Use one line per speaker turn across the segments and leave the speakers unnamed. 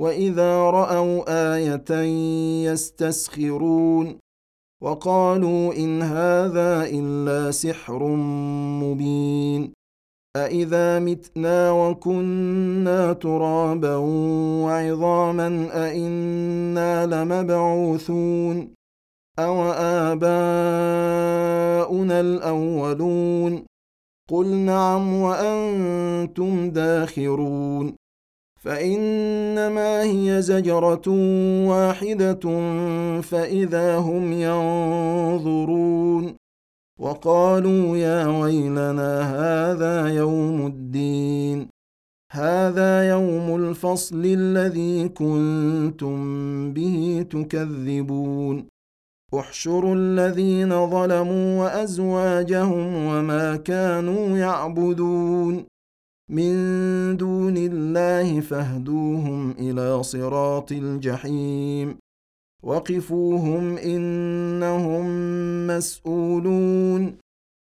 وإذا رأوا آية يستسخرون وقالوا إن هذا إلا سحر مبين أإذا متنا وكنا ترابا وعظاما أإنا لمبعوثون أو آباؤنا الأولون قل نعم وأنتم داخرون فإنما هي زجرة واحدة فإذا هم ينظرون. وقالوا يا ويلنا هذا يوم الدين. هذا يوم الفصل الذي كنتم به تكذبون. احشروا الذين ظلموا وأزواجهم وما كانوا يعبدون. من دون الله فاهدوهم إلى صراط الجحيم. وقفوهم إنهم مسؤولون.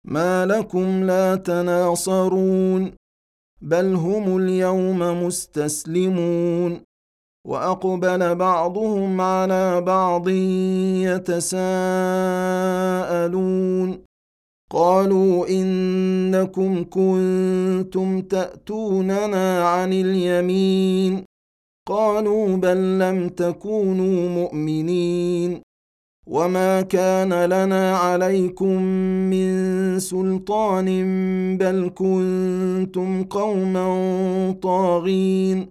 ما لكم لا تناصرون. بل هم اليوم مستسلمون. وأقبل بعضهم على بعض يتساءلون. قالوا انكم كنتم تاتوننا عن اليمين قالوا بل لم تكونوا مؤمنين وما كان لنا عليكم من سلطان بل كنتم قوما طاغين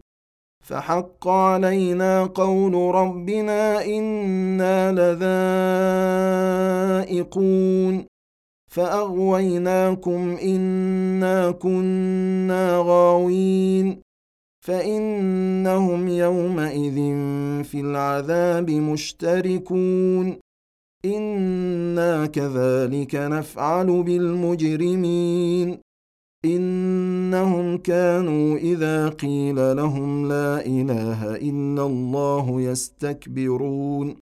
فحق علينا قول ربنا أنا لذائقون فأغويناكم إنا كنا غاوين فإنهم يومئذ في العذاب مشتركون إنا كذلك نفعل بالمجرمين إنهم كانوا إذا قيل لهم لا إله إلا الله يستكبرون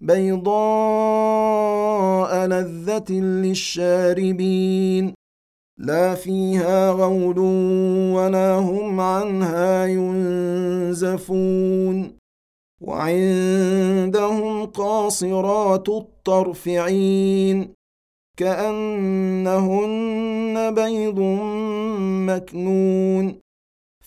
بيضاء لذة للشاربين. لا فيها غول ولا هم عنها ينزفون. وعندهم قاصرات الطرف عين كأنهن بيض مكنون.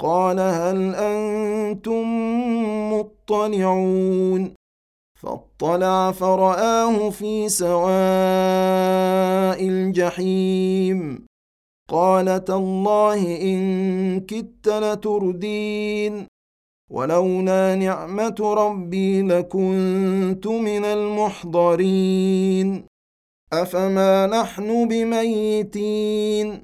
قال هل أنتم مطلعون؟ فاطلع فرآه في سواء الجحيم. قال تالله إن كدت لتردين. ولولا نعمة ربي لكنت من المحضرين. أفما نحن بميتين؟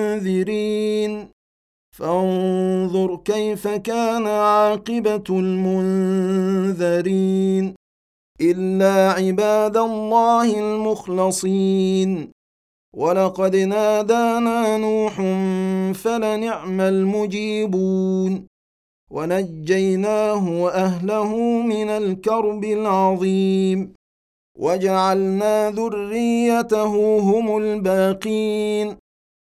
منذرين فانظر كيف كان عاقبة المنذرين. إلا عباد الله المخلصين. ولقد نادانا نوح فلنعم المجيبون. ونجيناه وأهله من الكرب العظيم. وجعلنا ذريته هم الباقين.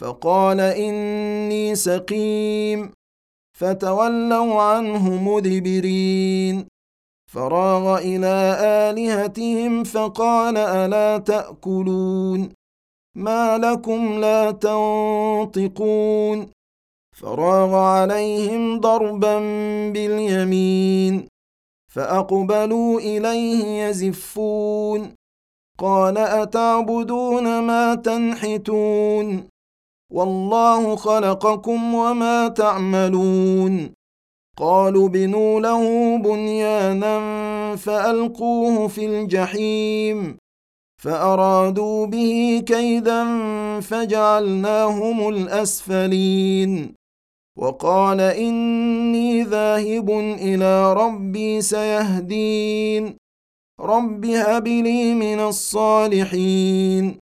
فقال إني سقيم. فتولوا عنه مدبرين. فراغ إلى آلهتهم فقال ألا تأكلون؟ ما لكم لا تنطقون. فراغ عليهم ضربا باليمين. فأقبلوا إليه يزفون. قال أتعبدون ما تنحتون؟ والله خلقكم وما تعملون. قالوا بنوا له بنيانا فألقوه في الجحيم فأرادوا به كيدا فجعلناهم الأسفلين. وقال إني ذاهب إلى ربي سيهدين رب هب لي من الصالحين.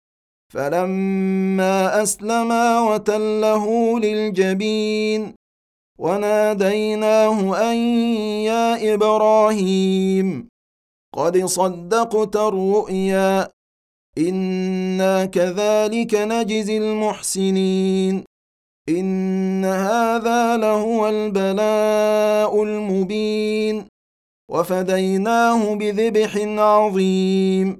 فلما أسلما وتله للجبين وناديناه أن يا إبراهيم قد صدقت الرؤيا إنا كذلك نجزي المحسنين إن هذا لهو البلاء المبين وفديناه بذبح عظيم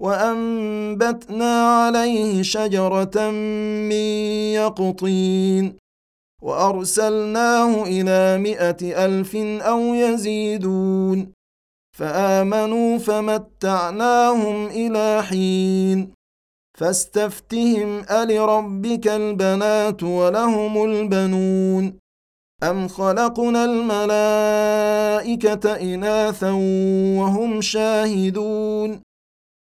وأنبتنا عليه شجرة من يقطين وأرسلناه إلى مائه ألف أو يزيدون فآمنوا فمتعناهم إلى حين فاستفتهم ألربك البنات ولهم البنون أم خلقنا الملائكة إناثا وهم شاهدون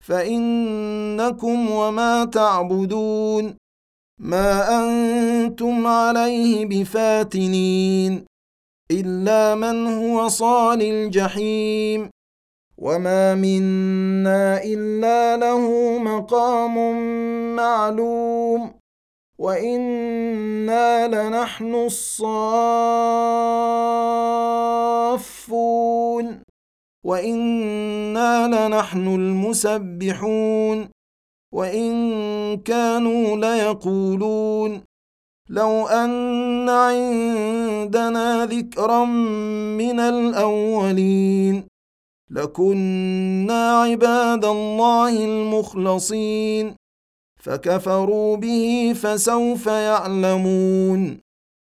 فإنكم وما تعبدون ما أنتم عليه بفاتنين إلا من هو صال الجحيم وما منا إلا له مقام معلوم وإنا لنحن الصافون. وأنا لنحن المسبحون وان كانوا ليقولون لو ان عندنا ذكرا من الاولين لكنا عباد الله المخلصين فكفروا به فسوف يعلمون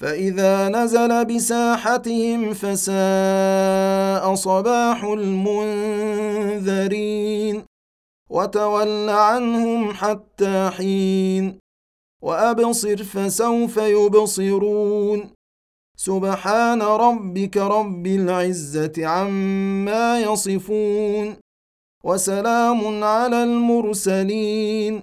فإذا نزل بساحتهم فساء صباح المنذرين وتول عنهم حتى حين وأبصر فسوف يبصرون. سبحان ربك رب العزة عما يصفون وسلام على المرسلين.